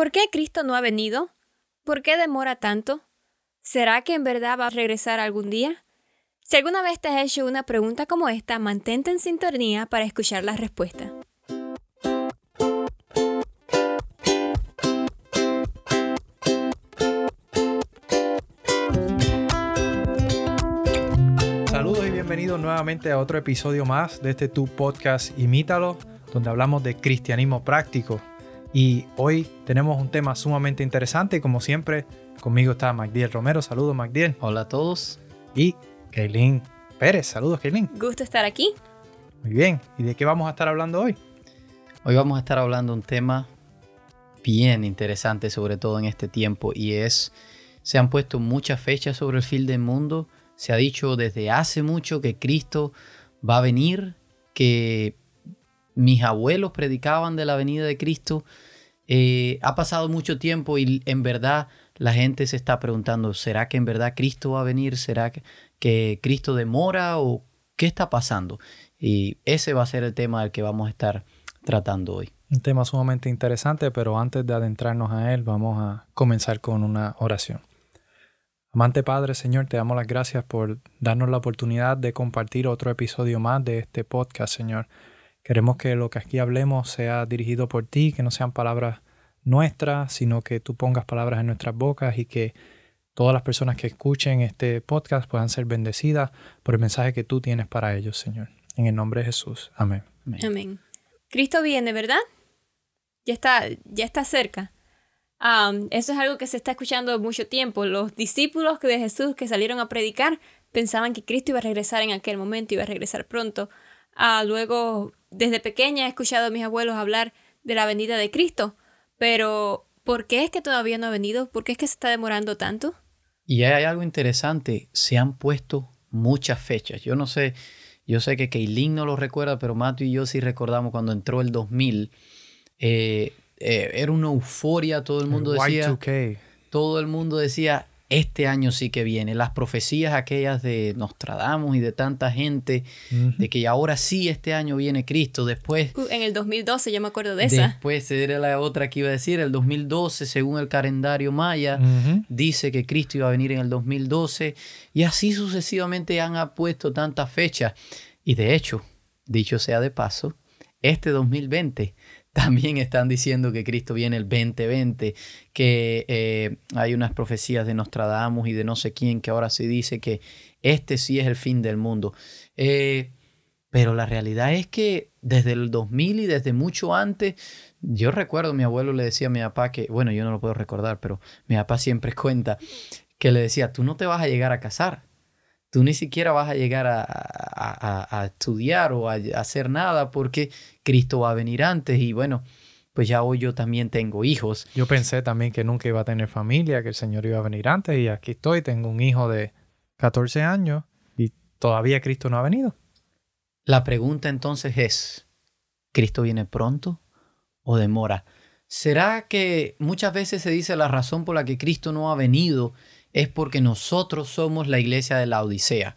¿Por qué Cristo no ha venido? ¿Por qué demora tanto? ¿Será que en verdad va a regresar algún día? Si alguna vez te has hecho una pregunta como esta, mantente en sintonía para escuchar la respuesta. Saludos y bienvenidos nuevamente a otro episodio más de este tu podcast Imítalo, donde hablamos de cristianismo práctico. Y hoy tenemos un tema sumamente interesante, como siempre, conmigo está Magdiel Romero. Saludos, Magdiel. Hola a todos. Y Kaylin Pérez. Saludos, Kaylin. Gusto estar aquí. Muy bien. ¿Y de qué vamos a estar hablando hoy? Hoy vamos a estar hablando un tema bien interesante, sobre todo en este tiempo, y es, se han puesto muchas fechas sobre el fin del mundo. Se ha dicho desde hace mucho que Cristo va a venir, que mis abuelos predicaban de la venida de Cristo. Eh, ha pasado mucho tiempo y en verdad la gente se está preguntando, ¿será que en verdad Cristo va a venir? ¿Será que, Cristo demora o qué está pasando? Y ese va a ser el tema del que vamos a estar tratando hoy. Un tema sumamente interesante, pero antes de adentrarnos a él, vamos a comenzar con una oración. Amante Padre, Señor, te damos las gracias por darnos la oportunidad de compartir otro episodio más de este podcast, Señor. Queremos que lo que aquí hablemos sea dirigido por ti, que no sean palabras nuestras, sino que tú pongas palabras en nuestras bocas y que todas las personas que escuchen este podcast puedan ser bendecidas por el mensaje que tú tienes para ellos, Señor. En el nombre de Jesús. Amén. Amén. Cristo viene, ¿verdad? Ya está, ya está cerca. Um, eso es algo que se está escuchando mucho tiempo. Los discípulos de Jesús que salieron a predicar pensaban que Cristo iba a regresar en aquel momento, iba a regresar pronto. Uh, luego desde pequeña he escuchado a mis abuelos hablar de la venida de Cristo, pero ¿por qué es que todavía no ha venido? ¿Por qué es que se está demorando tanto? Y hay algo interesante, se han puesto muchas fechas. Yo no sé, yo sé que Keilin no lo recuerda, pero Matthew y yo sí recordamos cuando entró el 2000. Eh, eh, era una euforia, todo el mundo decía... Todo el mundo decía, este año sí que viene. Las profecías aquellas de Nostradamus y de tanta gente, de que ahora sí este año viene Cristo. Después... Uh, en el 2012 yo me acuerdo de esa. Después era la otra que iba a decir, el 2012, según el calendario maya, dice que Cristo iba a venir en el 2012. Y así sucesivamente han puesto tantas fechas. Y de hecho, dicho sea de paso, este 2020 también están diciendo que Cristo viene el 2020, que eh, hay unas profecías de Nostradamus y de no sé quién que ahora se dice que este sí es el fin del mundo. Eh, pero la realidad es que desde el 2000 y desde mucho antes, yo recuerdo, mi abuelo le decía a mi papá que, bueno, yo no lo puedo recordar, pero mi papá siempre cuenta que le decía, tú no te vas a llegar a casar tú ni siquiera vas a llegar a, estudiar o a, hacer nada porque Cristo va a venir antes y bueno, pues ya hoy yo también tengo hijos. Yo pensé también que nunca iba a tener familia, que el Señor iba a venir antes y aquí estoy, tengo un hijo de 14 años y todavía Cristo no ha venido. La pregunta entonces es, ¿Cristo viene pronto o demora? ¿Será que muchas veces se dice la razón por la que Cristo no ha venido es porque nosotros somos la iglesia de la Odisea.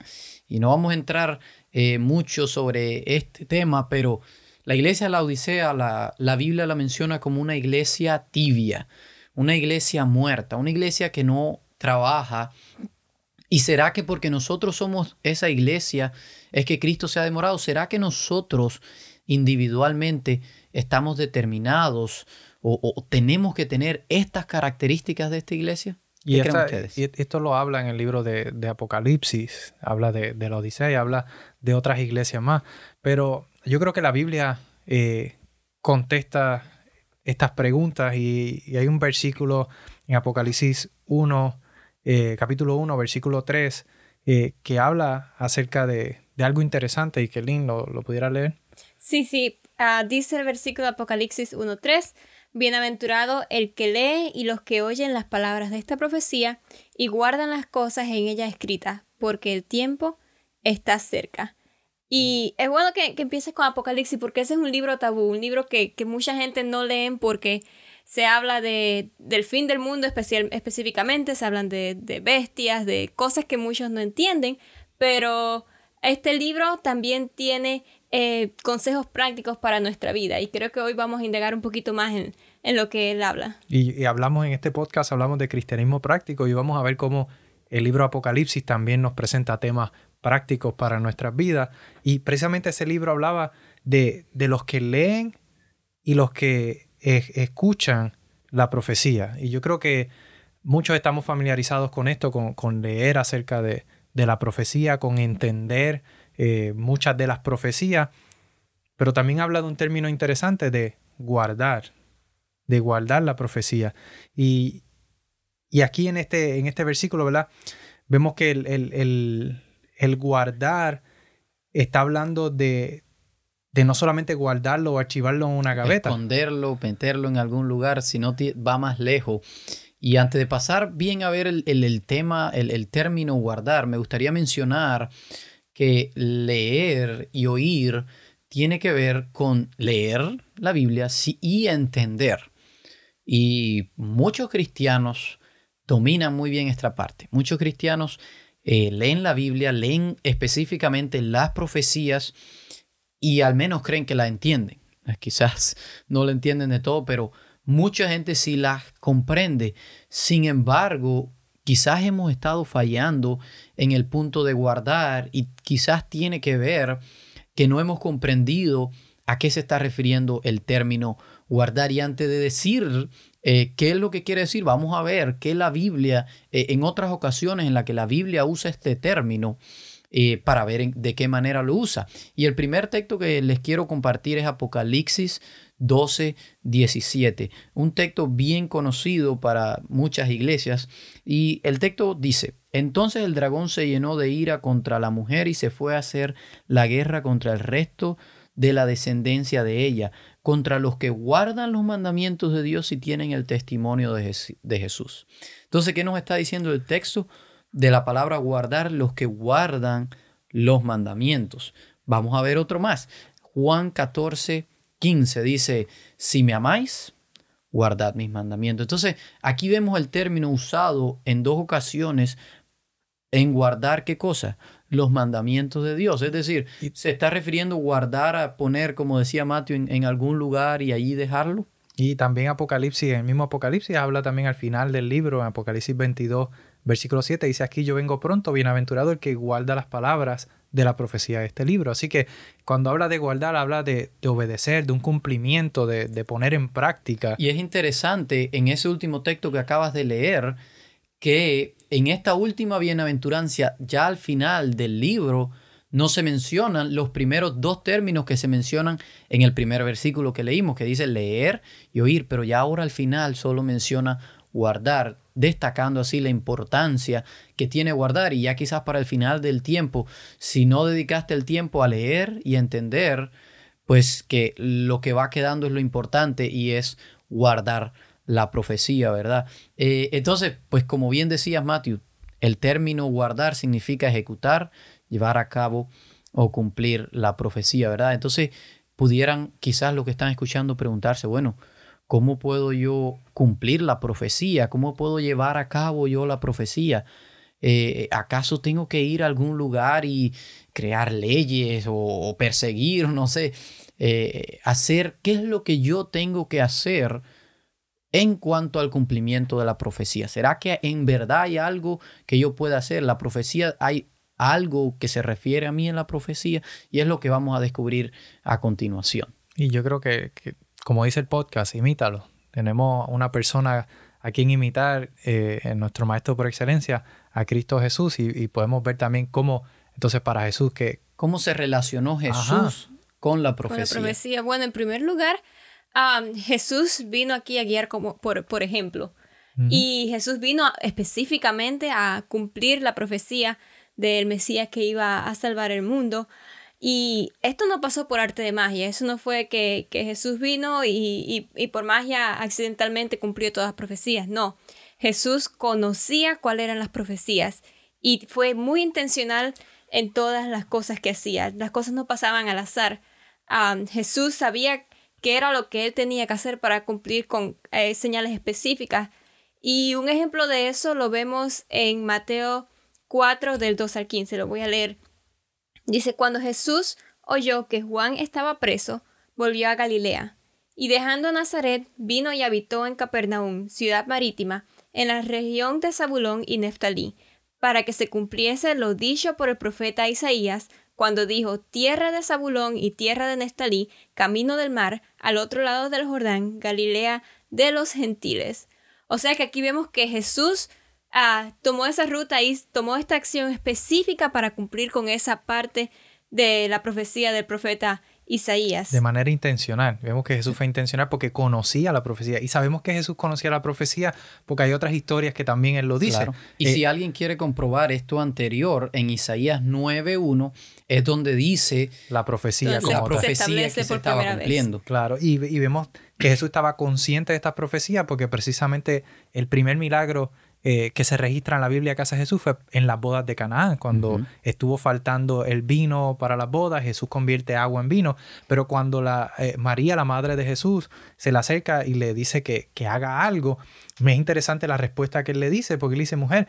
Y no vamos a entrar eh, mucho sobre este tema, pero la iglesia de la Odisea, la, la Biblia la menciona como una iglesia tibia, una iglesia muerta, una iglesia que no trabaja. ¿Y será que porque nosotros somos esa iglesia es que Cristo se ha demorado? ¿Será que nosotros individualmente estamos determinados o tenemos que tener estas características de esta iglesia? Y, esto lo habla en el libro de, Apocalipsis, habla de, la Odisea y habla de otras iglesias más. Pero yo creo que la Biblia eh, contesta estas preguntas y, hay un versículo en Apocalipsis 1, eh, capítulo 1, versículo 3, eh, que habla acerca de, algo interesante y que Lynn lo, lo pudiera leer. Sí, sí, ah, dice el versículo de Apocalipsis 1.3. Bienaventurado el que lee y los que oyen las palabras de esta profecía y guardan las cosas en ella escritas, porque el tiempo está cerca. Y es bueno que, empieces con Apocalipsis, porque ese es un libro tabú, un libro que, mucha gente no leen porque se habla de, del fin del mundo especial, específicamente, se hablan de, de bestias, de cosas que muchos no entienden, pero este libro también tiene eh, consejos prácticos para nuestra vida y creo que hoy vamos a indagar un poquito más en en lo que él habla. Y, hablamos en este podcast, hablamos de cristianismo práctico y vamos a ver cómo el libro Apocalipsis también nos presenta temas prácticos para nuestras vidas. Y precisamente ese libro hablaba de, de los que leen y los que escuchan la profecía. Y yo creo que muchos estamos familiarizados con esto, con, leer acerca de, la profecía, con entender eh, muchas de las profecías, pero también habla de un término interesante de guardar, de guardar la profecía. Y, aquí en este, en este versículo, ¿verdad? Vemos que el, el guardar está hablando de, de no solamente guardarlo o archivarlo en una gaveta. Esconderlo, meterlo en algún lugar, sino va más lejos. Y antes de pasar bien a ver el, tema, el, término guardar, me gustaría mencionar que leer y oír tiene que ver con leer la Biblia y entender. Y muchos cristianos dominan muy bien esta parte. Muchos cristianos eh, leen la Biblia, leen específicamente las profecías y al menos creen que la entienden. Quizás no la entienden de todo, pero mucha gente sí la comprende. Sin embargo, quizás hemos estado fallando en el punto de guardar y quizás tiene que ver que no hemos comprendido a qué se está refiriendo el término guardar. Y antes de decir eh, qué es lo que quiere decir, vamos a ver que la Biblia, eh, en otras ocasiones en las que la Biblia usa este término, eh, para ver de qué manera lo usa. Y el primer texto que les quiero compartir es Apocalipsis 12, 17, un texto bien conocido para muchas iglesias. Y el texto dice, entonces el dragón se llenó de ira contra la mujer y se fue a hacer la guerra contra el resto de la descendencia de ella, contra los que guardan los mandamientos de Dios y tienen el testimonio de, Jesús. Entonces, ¿qué nos está diciendo el texto? de la palabra guardar los que guardan los mandamientos. Vamos a ver otro más. Juan 14, 15 dice, si me amáis, guardad mis mandamientos. Entonces, aquí vemos el término usado en dos ocasiones en guardar qué cosa? Los mandamientos de Dios. Es decir, se está refiriendo guardar a poner, como decía Mateo, en, en algún lugar y allí dejarlo. Y también Apocalipsis, el mismo Apocalipsis habla también al final del libro, en Apocalipsis 22, Versículo 7 dice aquí, yo vengo pronto, bienaventurado el que guarda las palabras de la profecía de este libro. Así que cuando habla de guardar, habla de, obedecer, de un cumplimiento, de, de, poner en práctica. Y es interesante en ese último texto que acabas de leer, que en esta última bienaventurancia, ya al final del libro, no se mencionan los primeros dos términos que se mencionan en el primer versículo que leímos, que dice leer y oír, pero ya ahora al final solo menciona guardar, destacando así la importancia que tiene guardar y ya quizás para el final del tiempo, si no dedicaste el tiempo a leer y entender, pues que lo que va quedando es lo importante y es guardar la profecía, ¿verdad? Eh, entonces, pues como bien decías, Matthew, el término guardar significa ejecutar, llevar a cabo o cumplir la profecía, ¿verdad? Entonces, pudieran quizás los que están escuchando preguntarse, bueno, ¿Cómo puedo yo cumplir la profecía? ¿Cómo puedo llevar a cabo yo la profecía? Eh, ¿Acaso tengo que ir a algún lugar y crear leyes o, perseguir, no sé, eh, hacer qué es lo que yo tengo que hacer en cuanto al cumplimiento de la profecía? ¿Será que en verdad hay algo que yo pueda hacer? La profecía hay algo que se refiere a mí en la profecía y es lo que vamos a descubrir a continuación. Y yo creo que como dice el podcast, imítalo. Tenemos una persona a quien imitar, eh, nuestro maestro por excelencia, a Cristo Jesús, y, podemos ver también cómo, entonces para Jesús, que... ¿Cómo se relacionó Jesús con la profecía? Con la profecía. Bueno, en primer lugar, Jesús vino aquí a guiar como, por, por ejemplo, y Jesús vino específicamente a cumplir la profecía del Mesías que iba a salvar el mundo. Y esto no pasó por arte de magia, eso no fue que, Jesús vino y, por magia accidentalmente cumplió todas las profecías, no. Jesús conocía cuáles eran las profecías y fue muy intencional en todas las cosas que hacía. Las cosas no pasaban al azar. Jesús sabía qué era lo que él tenía que hacer para cumplir con eh, señales específicas. Y un ejemplo de eso lo vemos en Mateo 4 del 2 al 15. Lo voy a leer. Dice, cuando Jesús oyó que Juan estaba preso, volvió a Galilea, Y dejando Nazaret, vino y habitó en Capernaum, ciudad marítima, en la región de Zabulón y Neftalí, para que se cumpliese lo dicho por el profeta Isaías, cuando dijo, tierra de Zabulón y tierra de Neftalí, camino del mar, al otro lado del Jordán, Galilea de los gentiles. O sea que aquí vemos que Jesús ah, tomó esa ruta y tomó esta acción específica para cumplir con esa parte de la profecía del profeta Isaías. De manera intencional. Vemos que Jesús fue intencional porque conocía la profecía. Y sabemos que Jesús conocía la profecía porque hay otras historias que también él lo dice. Y si eh, alguien quiere comprobar esto anterior, en Isaías 9.1 es donde dice la profecía, como la profecía que se estaba cumpliendo. Claro, y, y vemos que Jesús estaba consciente de esta profecía porque precisamente el primer milagro eh, que se registra en la Biblia que hace Jesús fue en las bodas de Canaán, cuando estuvo faltando el vino para las bodas, Jesús convierte agua en vino, pero cuando la, eh, María, la madre de Jesús, se le acerca y le dice que, que haga algo, me es interesante la respuesta que él le dice, porque él dice, mujer,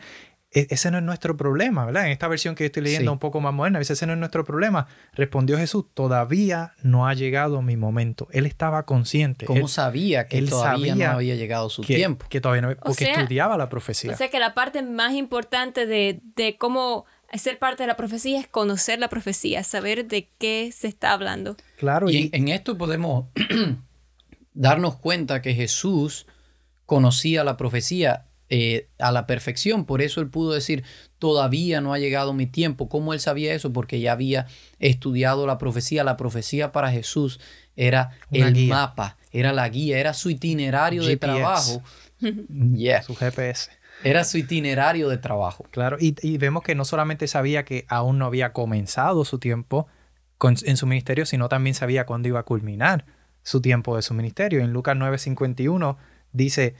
ese no es nuestro problema, ¿verdad? En esta versión que estoy leyendo un poco más moderna, dice, ese no es nuestro problema. Respondió Jesús, todavía no ha llegado mi momento. Él estaba consciente. ¿Cómo sabía que él todavía no había llegado su tiempo? Que todavía no, porque estudiaba la profecía. O sea que la parte más importante de, de cómo ser parte de la profecía es conocer la profecía, saber de qué se está hablando. Claro. Y, en esto podemos darnos cuenta que Jesús conocía la profecía eh, a la perfección. Por eso él pudo decir, todavía no ha llegado mi tiempo. ¿Cómo él sabía eso? Porque ya había estudiado la profecía. La profecía para Jesús era el mapa, era la guía, era su itinerario de trabajo. Su GPS. Era su itinerario de trabajo. Claro, y, vemos que no solamente sabía que aún no había comenzado su tiempo en su ministerio, sino también sabía cuándo iba a culminar su tiempo de su ministerio. En Lucas 9:51 dice,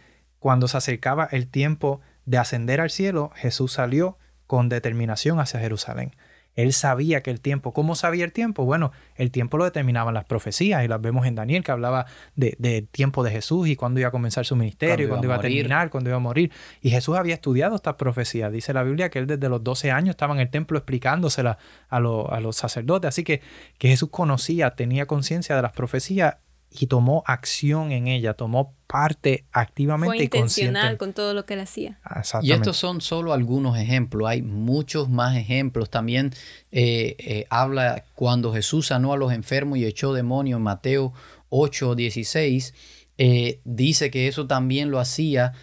cuando se acercaba el tiempo de ascender al cielo, Jesús salió con determinación hacia Jerusalén. Él sabía que el tiempo, ¿cómo sabía el tiempo? Bueno, el tiempo lo determinaban las profecías y las vemos en Daniel que hablaba del de tiempo de Jesús y cuándo iba a comenzar su ministerio, cuándo iba a, terminar, cuándo iba a morir. Y Jesús había estudiado estas profecías. Dice la Biblia que él desde los 12 años estaba en el templo explicándoselas a, a los sacerdotes. Así que, que Jesús conocía, tenía conciencia de las profecías y tomó acción en ella, tomó parte activamente Fue intencional con todo lo que él hacía. Y estos son solo algunos ejemplos, hay muchos más ejemplos. También eh, eh, habla cuando Jesús sanó a los enfermos y echó demonios en Mateo 8, 16, eh, dice que eso también lo hacía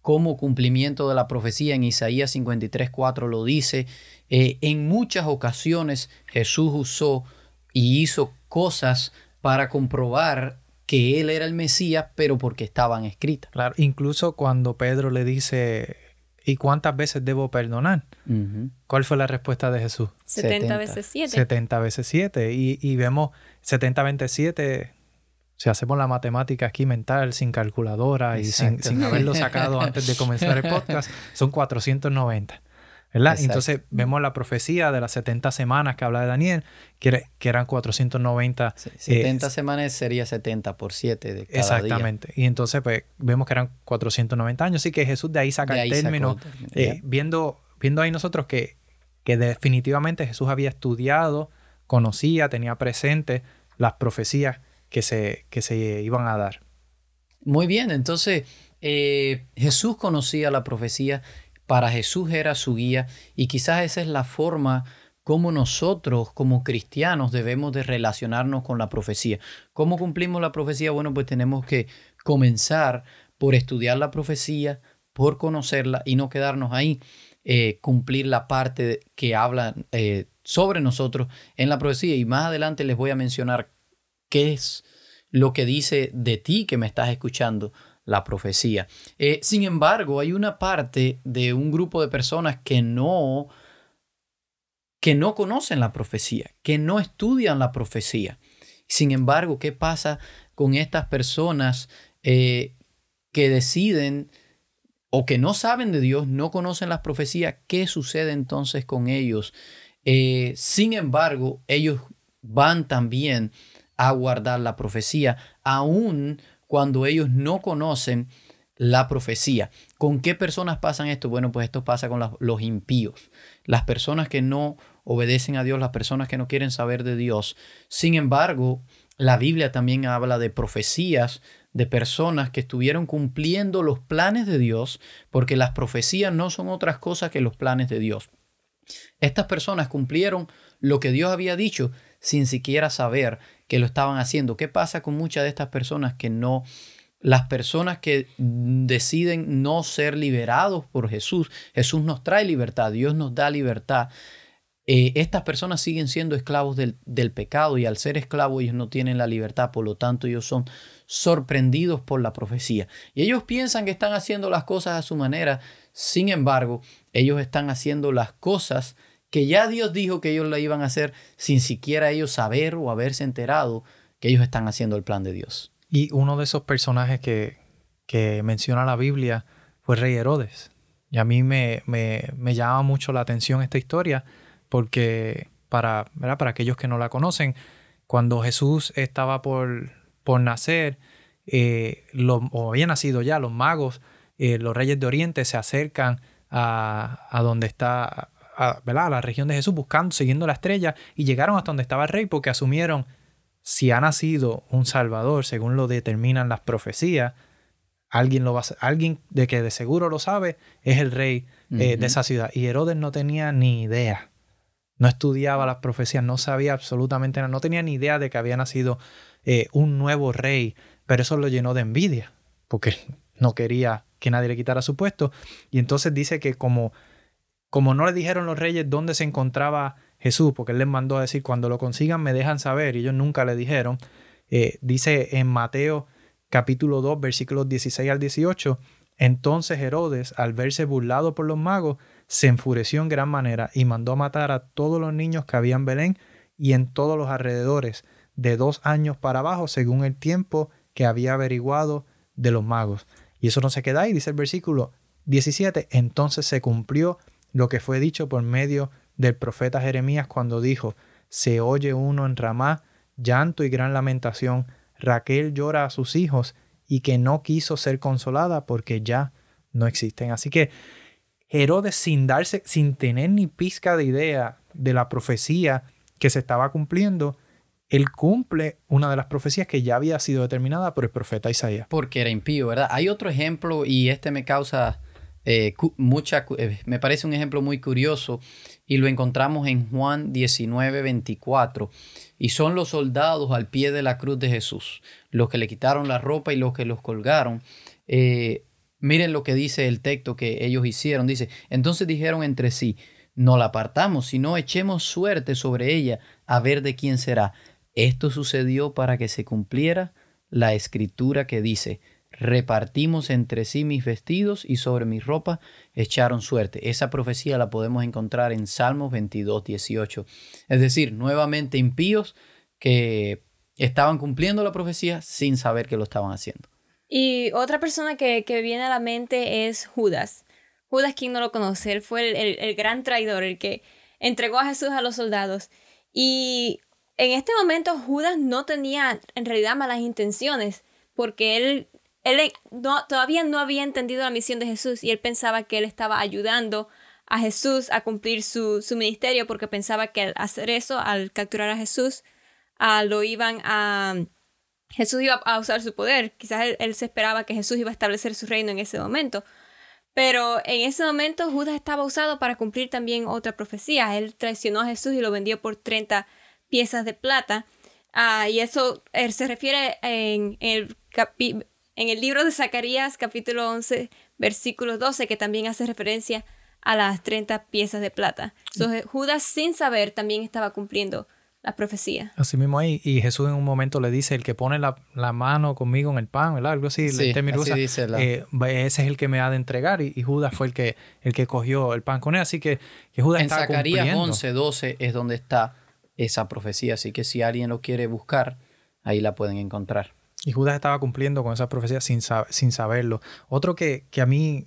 como cumplimiento de la profecía en Isaías 53, 4 lo dice. en muchas ocasiones Jesús usó y hizo cosas para comprobar que él era el Mesías, pero porque estaban escritas. Claro, incluso cuando Pedro le dice, ¿y cuántas veces debo perdonar? ¿Cuál fue la respuesta de Jesús? 70, veces 7. 70 veces 7. Y, vemos 70 veces 7, si hacemos la matemática aquí mental, sin calculadora y sin, sin haberlo sacado antes de comenzar el podcast, son 490. Entonces vemos la profecía de las 70 semanas que habla de Daniel, que, que eran 490. 70 eh, semanas sería 70 por 7 de cada Exactamente. Y entonces pues vemos que eran 490 años, así que Jesús de ahí saca el término, eh, viendo, viendo ahí nosotros que, que definitivamente Jesús había estudiado, conocía, tenía presente las profecías que se, que se iban a dar. Muy bien, entonces eh, Jesús conocía la profecía para Jesús era su guía y quizás esa es la forma como nosotros como cristianos debemos de relacionarnos con la profecía. ¿Cómo cumplimos la profecía? Bueno, pues tenemos que comenzar por estudiar la profecía, por conocerla y no quedarnos ahí, eh, cumplir la parte que habla eh, sobre nosotros en la profecía. Y más adelante les voy a mencionar qué es lo que dice de ti que me estás escuchando la profecía. Eh, sin embargo, hay una parte de un grupo de personas que no, que no conocen la profecía, que no estudian la profecía. Sin embargo, ¿qué pasa con estas personas eh, que deciden o que no saben de Dios, no conocen las profecías? ¿Qué sucede entonces con ellos? Eh, sin embargo, ellos van también a guardar la profecía, aún cuando ellos no conocen la profecía. ¿Con qué personas pasan esto? Bueno, pues esto pasa con los impíos, las personas que no obedecen a Dios, las personas que no quieren saber de Dios. Sin embargo, la Biblia también habla de profecías de personas que estuvieron cumpliendo los planes de Dios, porque las profecías no son otras cosas que los planes de Dios. Estas personas cumplieron lo que Dios había dicho sin siquiera saber que lo estaban haciendo. ¿Qué pasa con muchas de estas personas que no las personas que deciden no ser liberados por Jesús, Jesús nos trae libertad, Dios nos da libertad. Eh, estas personas siguen siendo esclavos del, del, pecado y al ser esclavos ellos no tienen la libertad, por lo tanto ellos son sorprendidos por la profecía. Y ellos piensan que están haciendo las cosas a su manera, sin embargo, ellos están haciendo las cosas que ya Dios dijo que ellos la iban a hacer sin siquiera ellos saber o haberse enterado que ellos están haciendo el plan de Dios. Y uno de esos personajes que, que menciona la Biblia fue Rey Herodes. Y a mí me, me, me llama mucho la atención esta historia porque para, para aquellos que no la conocen, cuando Jesús estaba por, por nacer, eh, o había nacido ya, los magos, eh, los reyes de Oriente se acercan a, a donde está, a, ¿verdad? a la región de Jesús, buscando, siguiendo la estrella, y llegaron hasta donde estaba el rey porque asumieron si ha nacido un Salvador, según lo determinan las profecías, alguien, lo va a, alguien de que de seguro lo sabe es el rey eh, de esa ciudad. Y Herodes no tenía ni idea. No estudiaba las profecías, no sabía absolutamente nada, no tenía ni idea de que había nacido eh, un nuevo rey, pero eso lo llenó de envidia, porque no quería que nadie le quitara su puesto. Y entonces dice que como, como no le dijeron los reyes dónde se encontraba Jesús, porque él les mandó a decir, cuando lo consigan me dejan saber, y ellos nunca le dijeron. Eh, dice en Mateo capítulo 2, versículos 16 al 18, entonces Herodes, al verse burlado por los magos, se enfureció en gran manera y mandó a matar a todos los niños que había en Belén y en todos los alrededores, de dos años para abajo, según el tiempo que había averiguado de los magos. Y eso no se queda ahí, dice el versículo 17, entonces se cumplió lo que fue dicho por medio del profeta Jeremías cuando dijo, se oye uno en Ramá, llanto y gran lamentación, Raquel llora a sus hijos y que no quiso ser consolada porque ya no existen. Así que Herodes sin darse, sin tener ni pizca de idea de la profecía que se estaba cumpliendo, él cumple una de las profecías que ya había sido determinada por el profeta Isaías. Porque era impío, ¿verdad? Hay otro ejemplo y este me causa eh, mucha, eh, me parece un ejemplo muy curioso y lo encontramos en Juan 19, 24. Y son los soldados al pie de la cruz de Jesús, los que le quitaron la ropa y los que los colgaron. Eh, miren lo que dice el texto que ellos hicieron. Dice, entonces dijeron entre sí, no la apartamos, sino echemos suerte sobre ella a ver de quién será. Esto sucedió para que se cumpliera la escritura que dice, repartimos entre sí mis vestidos y sobre mi ropa echaron suerte. Esa profecía la podemos encontrar en Salmos 22, 18. Es decir, nuevamente impíos que estaban cumpliendo la profecía sin saber que lo estaban haciendo. Y otra persona que, viene a la mente es Judas. Judas, quien no lo conoce, él fue el, el gran traidor, el que entregó a Jesús a los soldados. Y en este momento Judas no tenía en realidad malas intenciones, porque él él todavía no había entendido la misión de Jesús y él pensaba que él estaba ayudando a Jesús a cumplir su, ministerio porque pensaba que al hacer eso, al capturar a Jesús, lo iban a... Jesús iba a usar su poder. Quizás él, él, se esperaba que Jesús iba a establecer su reino en ese momento. Pero en ese momento Judas estaba usado para cumplir también otra profecía. Él traicionó a Jesús y lo vendió por 30 piezas de plata. Ah, y eso eh, se refiere en, el capítulo en el libro de Zacarías capítulo 11 versículo 12 que también hace referencia a las 30 piezas de plata. Entonces, Judas sin saber también estaba cumpliendo la profecía. Así mismo ahí, y Jesús en un momento le dice, el que pone la, mano conmigo en el pan, ¿verdad? Algo así, sí, así dice eh, ese es el que me ha de entregar, y, Judas fue el que, el que cogió el pan con él, así que, que Judas En Zacarías 11, 12 es donde está esa profecía, así que si alguien lo quiere buscar, ahí la pueden encontrar. Y Judas estaba cumpliendo con esa profecía sin, sin saberlo. Otro que, que, a mí,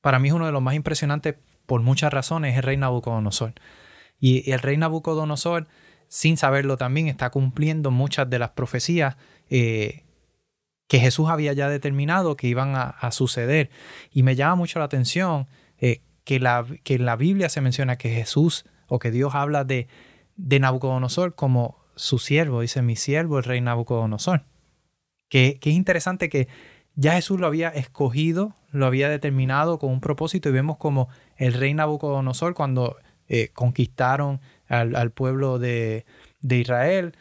para mí es uno de los más impresionantes por muchas razones, es el rey Nabucodonosor. Y, el rey Nabucodonosor, sin saberlo también, está cumpliendo muchas de las profecías eh, que Jesús había ya determinado que iban a, suceder. Y me llama mucho la atención eh, que, la, que en la Biblia se menciona que Jesús o que Dios habla de, de Nabucodonosor como su siervo, dice mi siervo el rey Nabucodonosor. Que, es interesante que ya Jesús lo había escogido, lo había determinado con un propósito y vemos como el rey Nabucodonosor cuando eh, conquistaron al, pueblo de, Israel,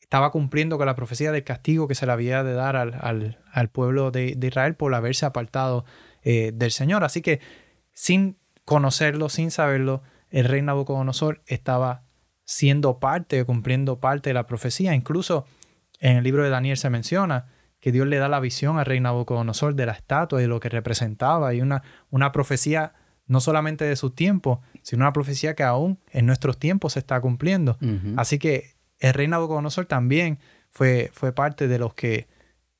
estaba cumpliendo con la profecía del castigo que se le había de dar al, pueblo de, Israel por haberse apartado eh, del Señor. Así que sin conocerlo, sin saberlo, el rey Nabucodonosor estaba siendo parte, cumpliendo parte de la profecía. Incluso en el libro de Daniel se menciona que Dios le da la visión al rey Nabucodonosor de la estatua y de lo que representaba y una, una profecía no solamente de su tiempo, sino una profecía que aún en nuestros tiempos se está cumpliendo. Así que el rey Nabucodonosor también fue, fue parte de los que,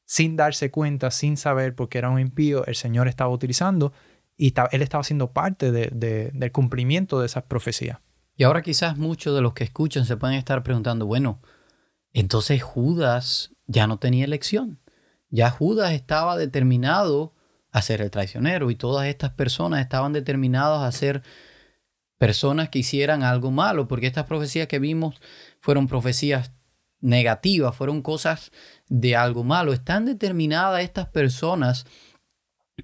sin darse cuenta, sin saber, porque era un impío, el Señor estaba utilizando y él estaba siendo parte del cumplimiento de esas profecías. Y ahora quizás muchos de los que escuchan se pueden estar preguntando, bueno, entonces Judas ya no tenía elección. Ya Judas estaba determinado a ser el traicionero y todas estas personas estaban determinadas a ser personas que hicieran algo malo, porque estas profecías que vimos fueron profecías negativas, fueron cosas de algo malo. ¿Están determinadas estas personas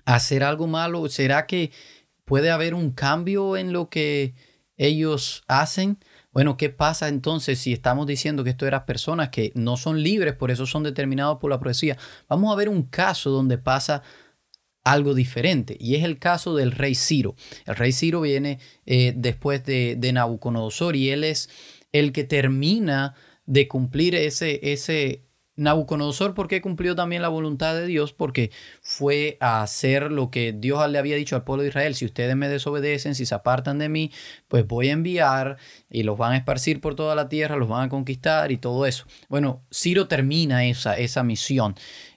a hacer algo malo? ¿Será que puede haber un cambio en lo que ellos hacen? Bueno, ¿qué pasa entonces si estamos diciendo que esto eran personas que no son libres, por eso son determinados por la profecía? Vamos a ver un caso donde pasa algo diferente y es el caso del rey Ciro. El rey Ciro viene eh, después de, de, Nabucodonosor y él es el que termina de cumplir ese, ese Nabucodonosor, ¿por qué cumplió también la voluntad de Dios? Porque fue a hacer lo que Dios le había dicho al pueblo de Israel. Si ustedes me desobedecen, si se apartan de mí, pues voy a enviar y los van a esparcir por toda la tierra, los van a conquistar y todo eso. Bueno, Ciro termina esa, esa misión.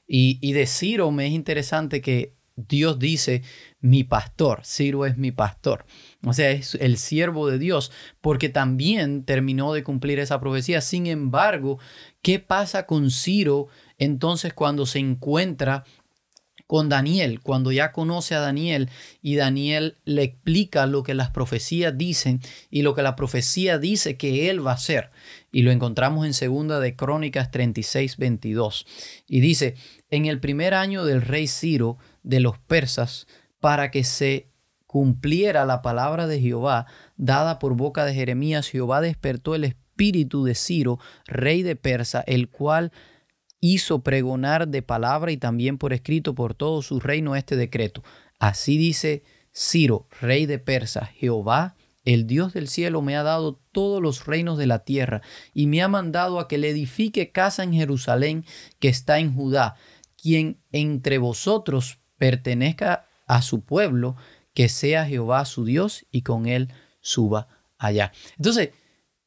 Y, y de Ciro me es interesante que Dios dice, mi pastor, Ciro es mi pastor. O sea, es el siervo de Dios, porque también terminó de cumplir esa profecía. Sin embargo, ¿qué pasa con Ciro entonces cuando se encuentra con Daniel, cuando ya conoce a Daniel y Daniel le explica lo que las profecías dicen y lo que la profecía dice que él va a hacer. Y lo encontramos en segunda de Crónicas 36, 22. Y dice, en el primer año del rey Ciro, de los persas para que se cumpliera la palabra de Jehová dada por boca de Jeremías, Jehová despertó el espíritu de Ciro, rey de Persa, el cual hizo pregonar de palabra y también por escrito por todo su reino este decreto. Así dice Ciro, rey de Persa, Jehová, el Dios del cielo, me ha dado todos los reinos de la tierra y me ha mandado a que le edifique casa en Jerusalén que está en Judá, quien entre vosotros pertenezca a su pueblo, que sea Jehová su Dios y con él suba allá. Entonces,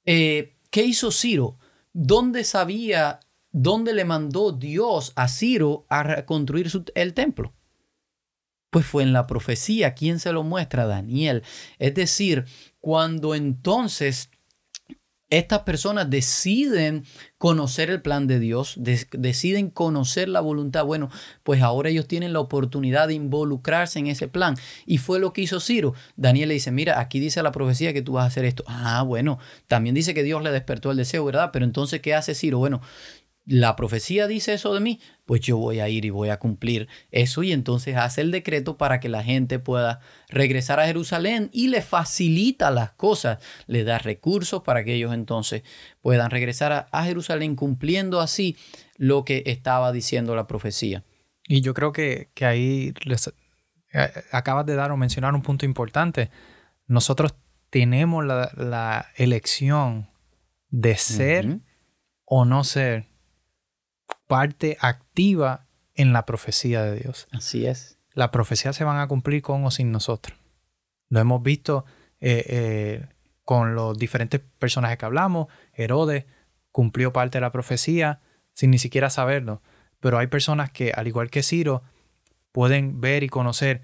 eh, ¿qué hizo Ciro? ¿Dónde sabía, dónde le mandó Dios a Ciro a reconstruir el templo? Pues fue en la profecía. ¿Quién se lo muestra? Daniel. Es decir, cuando entonces estas personas deciden conocer el plan de Dios, deciden conocer la voluntad, bueno, pues ahora ellos tienen la oportunidad de involucrarse en ese plan. Y fue lo que hizo Ciro. Daniel le dice, mira, aquí dice la profecía que tú vas a hacer esto. Ah, bueno, también dice que Dios le despertó el deseo, ¿verdad? Pero entonces, ¿qué hace Ciro? Bueno, la profecía dice eso de mí, pues yo voy a ir y voy a cumplir eso y entonces hace el decreto para que la gente pueda regresar a Jerusalén y le facilita las cosas, le da recursos para que ellos entonces puedan regresar a, Jerusalén cumpliendo así lo que estaba diciendo la profecía. Y yo creo que, ahí eh, acabas de dar o mencionar un punto importante. Nosotros tenemos la, elección de ser o no ser parte activa en la profecía de Dios. Así es. Las profecías se van a cumplir con o sin nosotros. Lo hemos visto eh, eh, con los diferentes personajes que hablamos. Herodes cumplió parte de la profecía sin ni siquiera saberlo. Pero hay personas que, al igual que Ciro, pueden ver y conocer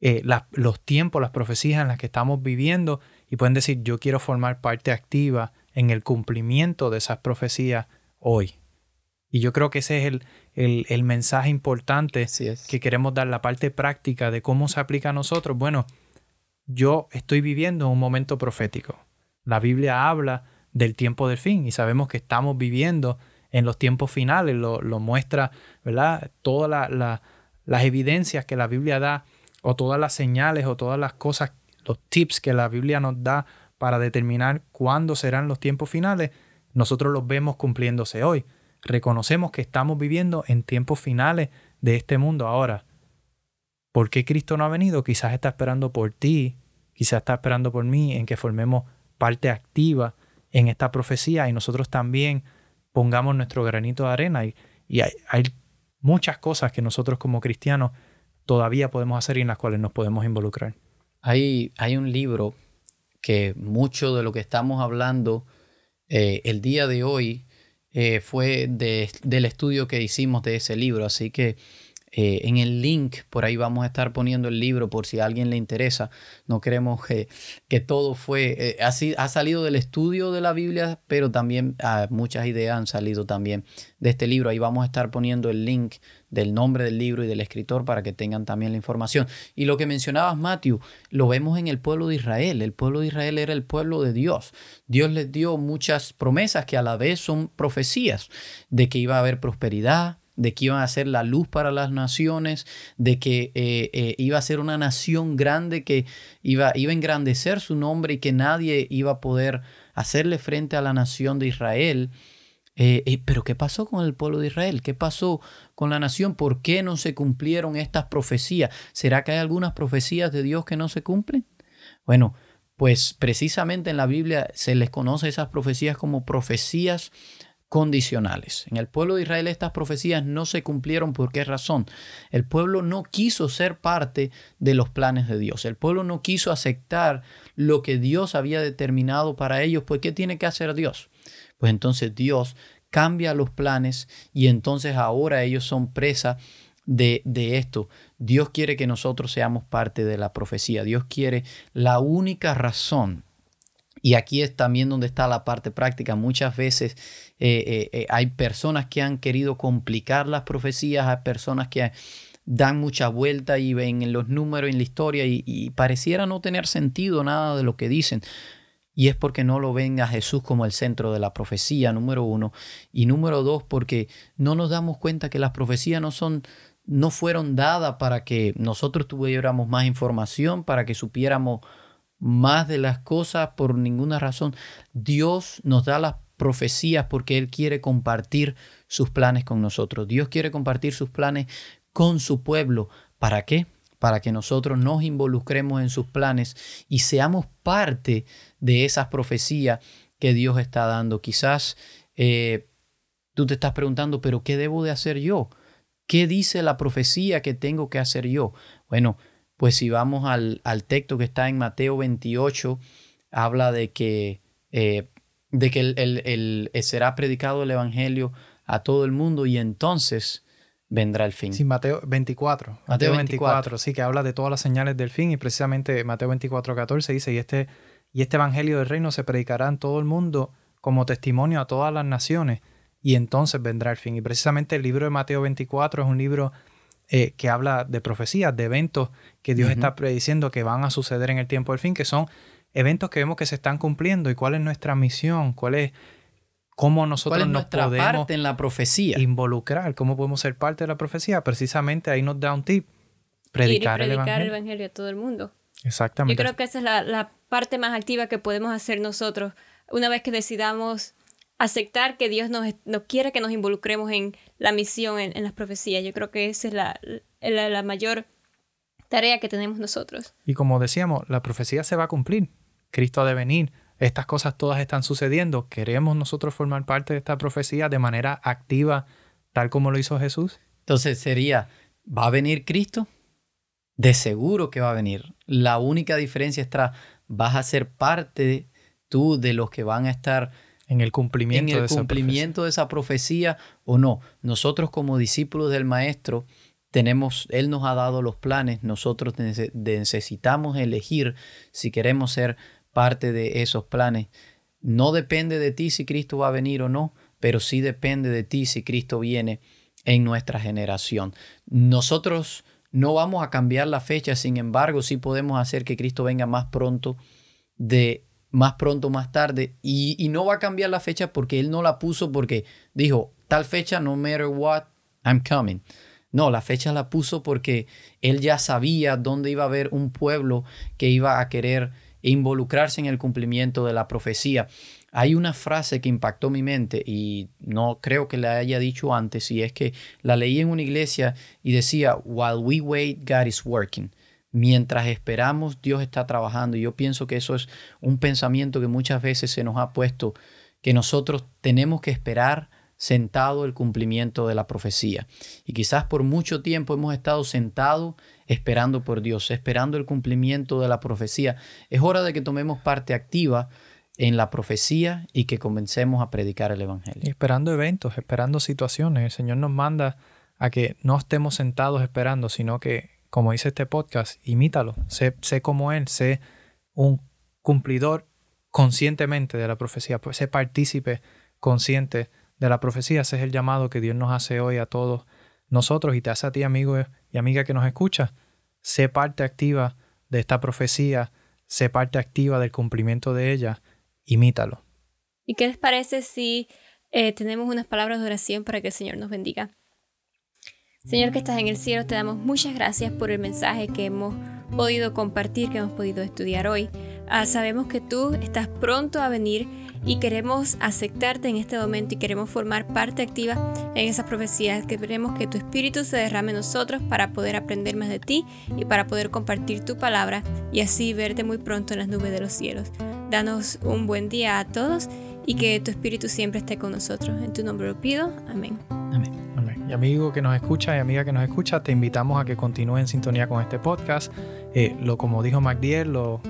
eh, los tiempos, las profecías en las que estamos viviendo y pueden decir, yo quiero formar parte activa en el cumplimiento de esas profecías hoy. Y yo creo que ese es el, el, mensaje importante que queremos dar, la parte práctica de cómo se aplica a nosotros. Bueno, yo estoy viviendo un momento profético. La Biblia habla del tiempo del fin y sabemos que estamos viviendo en los tiempos finales, lo, muestra, ¿verdad? Todas las evidencias que la Biblia da o todas las señales o todas las cosas, los tips que la Biblia nos da para determinar cuándo serán los tiempos finales, nosotros los vemos cumpliéndose hoy. Reconocemos que estamos viviendo en tiempos finales de este mundo ahora. ¿Por qué Cristo no ha venido? Quizás está esperando por ti, quizás está esperando por mí en que formemos parte activa en esta profecía y nosotros también pongamos nuestro granito de arena. Y, hay, muchas cosas que nosotros como cristianos todavía podemos hacer y en las cuales nos podemos involucrar. Hay, hay un libro que mucho de lo que estamos hablando eh, el día de hoy eh, fue del estudio que hicimos de ese libro, así que eh, en el link, por ahí vamos a estar poniendo el libro por si a alguien le interesa. No queremos que, que todo fue, eh, así, ha salido del estudio de la Biblia, pero también ah, muchas ideas han salido también de este libro. Ahí vamos a estar poniendo el link del nombre del libro y del escritor para que tengan también la información. Y lo que mencionabas, Matthew, lo vemos en el pueblo de Israel. El pueblo de Israel era el pueblo de Dios. Dios les dio muchas promesas que a la vez son profecías de que iba a haber prosperidad, de que iban a ser la luz para las naciones, de que eh, eh, iba a ser una nación grande que iba, iba a engrandecer su nombre y que nadie iba a poder hacerle frente a la nación de Israel. Eh, pero ¿qué pasó con el pueblo de Israel? ¿Qué pasó con la nación? ¿Por qué no se cumplieron estas profecías? ¿Será que hay algunas profecías de Dios que no se cumplen? Bueno, pues precisamente en la Biblia se les conoce esas profecías como profecías condicionales. En el pueblo de Israel estas profecías no se cumplieron por qué razón. El pueblo no quiso ser parte de los planes de Dios. El pueblo no quiso aceptar lo que Dios había determinado para ellos. Pues ¿qué tiene que hacer Dios? Pues entonces Dios cambia los planes y entonces ahora ellos son presa de, de, esto. Dios quiere que nosotros seamos parte de la profecía. Dios quiere la única razón y aquí es también donde está la parte práctica. Muchas veces eh, eh, eh, hay personas que han querido complicar las profecías, hay personas que dan mucha vuelta y ven los números en la historia y, pareciera no tener sentido nada de lo que dicen. Y es porque no lo ven a Jesús como el centro de la profecía, número uno. Y número dos, porque no nos damos cuenta que las profecías no son, no fueron dadas para que nosotros tuviéramos más información, para que supiéramos más de las cosas por ninguna razón. Dios nos da las profecías porque Él quiere compartir sus planes con nosotros. Dios quiere compartir sus planes con su pueblo. ¿Para qué? Para que nosotros nos involucremos en sus planes y seamos parte de esas profecías que Dios está dando. Quizás eh, tú te estás preguntando, pero ¿qué debo de hacer yo? ¿Qué dice la profecía que tengo que hacer yo? Bueno, pues si vamos al, texto que está en Mateo 28, habla de que, eh, de que el, eh, será predicado el Evangelio a todo el mundo y entonces vendrá el fin. Sí, Mateo 24. Mateo, 24, sí, que habla de todas las señales del fin y precisamente Mateo 24, 14 dice, y este, y este Evangelio del reino se predicará en todo el mundo como testimonio a todas las naciones y entonces vendrá el fin. Y precisamente el libro de Mateo 24 es un libro eh, que habla de profecías, de eventos que Dios está prediciendo que van a suceder en el tiempo del fin, que son eventos que vemos que se están cumpliendo y cuál es nuestra misión, cuál es cómo nosotros ¿Cuál es nos podemos parte en la profecía? involucrar, cómo podemos ser parte de la profecía. Precisamente ahí nos da un tip, predicar, el, evangelio. el evangelio a todo el mundo. Exactamente. Yo creo que esa es la, parte más activa que podemos hacer nosotros una vez que decidamos aceptar que Dios nos, quiere que nos involucremos en la misión, en, las profecías. Yo creo que esa es la, la mayor tarea que tenemos nosotros. Y como decíamos, la profecía se va a cumplir. Cristo ha de venir. Estas cosas todas están sucediendo. ¿Queremos nosotros formar parte de esta profecía de manera activa, tal como lo hizo Jesús? Entonces sería, ¿va a venir Cristo? De seguro que va a venir. La única diferencia está, vas a ser parte tú de los que van a estar en el cumplimiento, en el cumplimiento de esa profecía o no. Nosotros como discípulos del Maestro tenemos, Él nos ha dado los planes, nosotros necesitamos elegir si queremos ser parte de esos planes. No depende de ti si Cristo va a venir o no, pero sí depende de ti si Cristo viene en nuestra generación. Nosotros no vamos a cambiar la fecha, sin embargo, sí podemos hacer que Cristo venga más pronto de más pronto, más tarde. Y, y, no va a cambiar la fecha porque él no la puso porque dijo, tal fecha, no matter what, I'm coming. No, la fecha la puso porque él ya sabía dónde iba a haber un pueblo que iba a querer involucrarse en el cumplimiento de la profecía. Hay una frase que impactó mi mente y no creo que la haya dicho antes y es que la leí en una iglesia y decía, while we wait, God is working. Mientras esperamos, Dios está trabajando. Y yo pienso que eso es un pensamiento que muchas veces se nos ha puesto, que nosotros tenemos que esperar sentado el cumplimiento de la profecía. Y quizás por mucho tiempo hemos estado sentados esperando por Dios, esperando el cumplimiento de la profecía. Es hora de que tomemos parte activa en la profecía y que comencemos a predicar el Evangelio. esperando eventos, esperando situaciones. El Señor nos manda a que no estemos sentados esperando, sino que, como dice este podcast, imítalo. Sé, sé como Él, sé un cumplidor conscientemente de la profecía, pues sé partícipe consciente de la profecía. Ese es el llamado que Dios nos hace hoy a todos nosotros y te hace a ti, amigo y amiga que nos escucha. Sé parte activa de esta profecía, sé parte activa del cumplimiento de ella imítalo. ¿Y qué les parece si eh, tenemos unas palabras de oración para que el Señor nos bendiga? Señor que estás en el cielo, te damos muchas gracias por el mensaje que hemos podido compartir, que hemos podido estudiar hoy. Ah, sabemos que tú estás pronto a venir y queremos aceptarte en este momento y queremos formar parte activa en esas profecías. Queremos que tu espíritu se derrame en nosotros para poder aprender más de ti y para poder compartir tu palabra y así verte muy pronto en las nubes de los cielos. Danos un buen día a todos y que tu espíritu siempre esté con nosotros. En tu nombre lo pido. Amén. Amén. Y amigo que nos escucha y amiga que nos escucha, te invitamos a que continúe en sintonía con este podcast. Eh, lo como dijo MacDiel, lo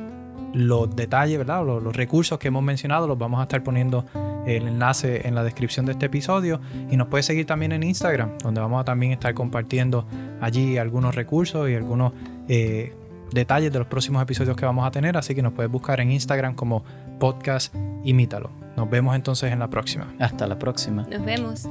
los detalles, ¿verdad? Los, los, recursos que hemos mencionado los vamos a estar poniendo el enlace en la descripción de este episodio y nos puedes seguir también en Instagram, donde vamos a también estar compartiendo allí algunos recursos y algunos eh, detalles de los próximos episodios que vamos a tener, así que nos puedes buscar en Instagram como podcast Imítalo. Nos vemos entonces en la próxima. Hasta la próxima. Nos vemos.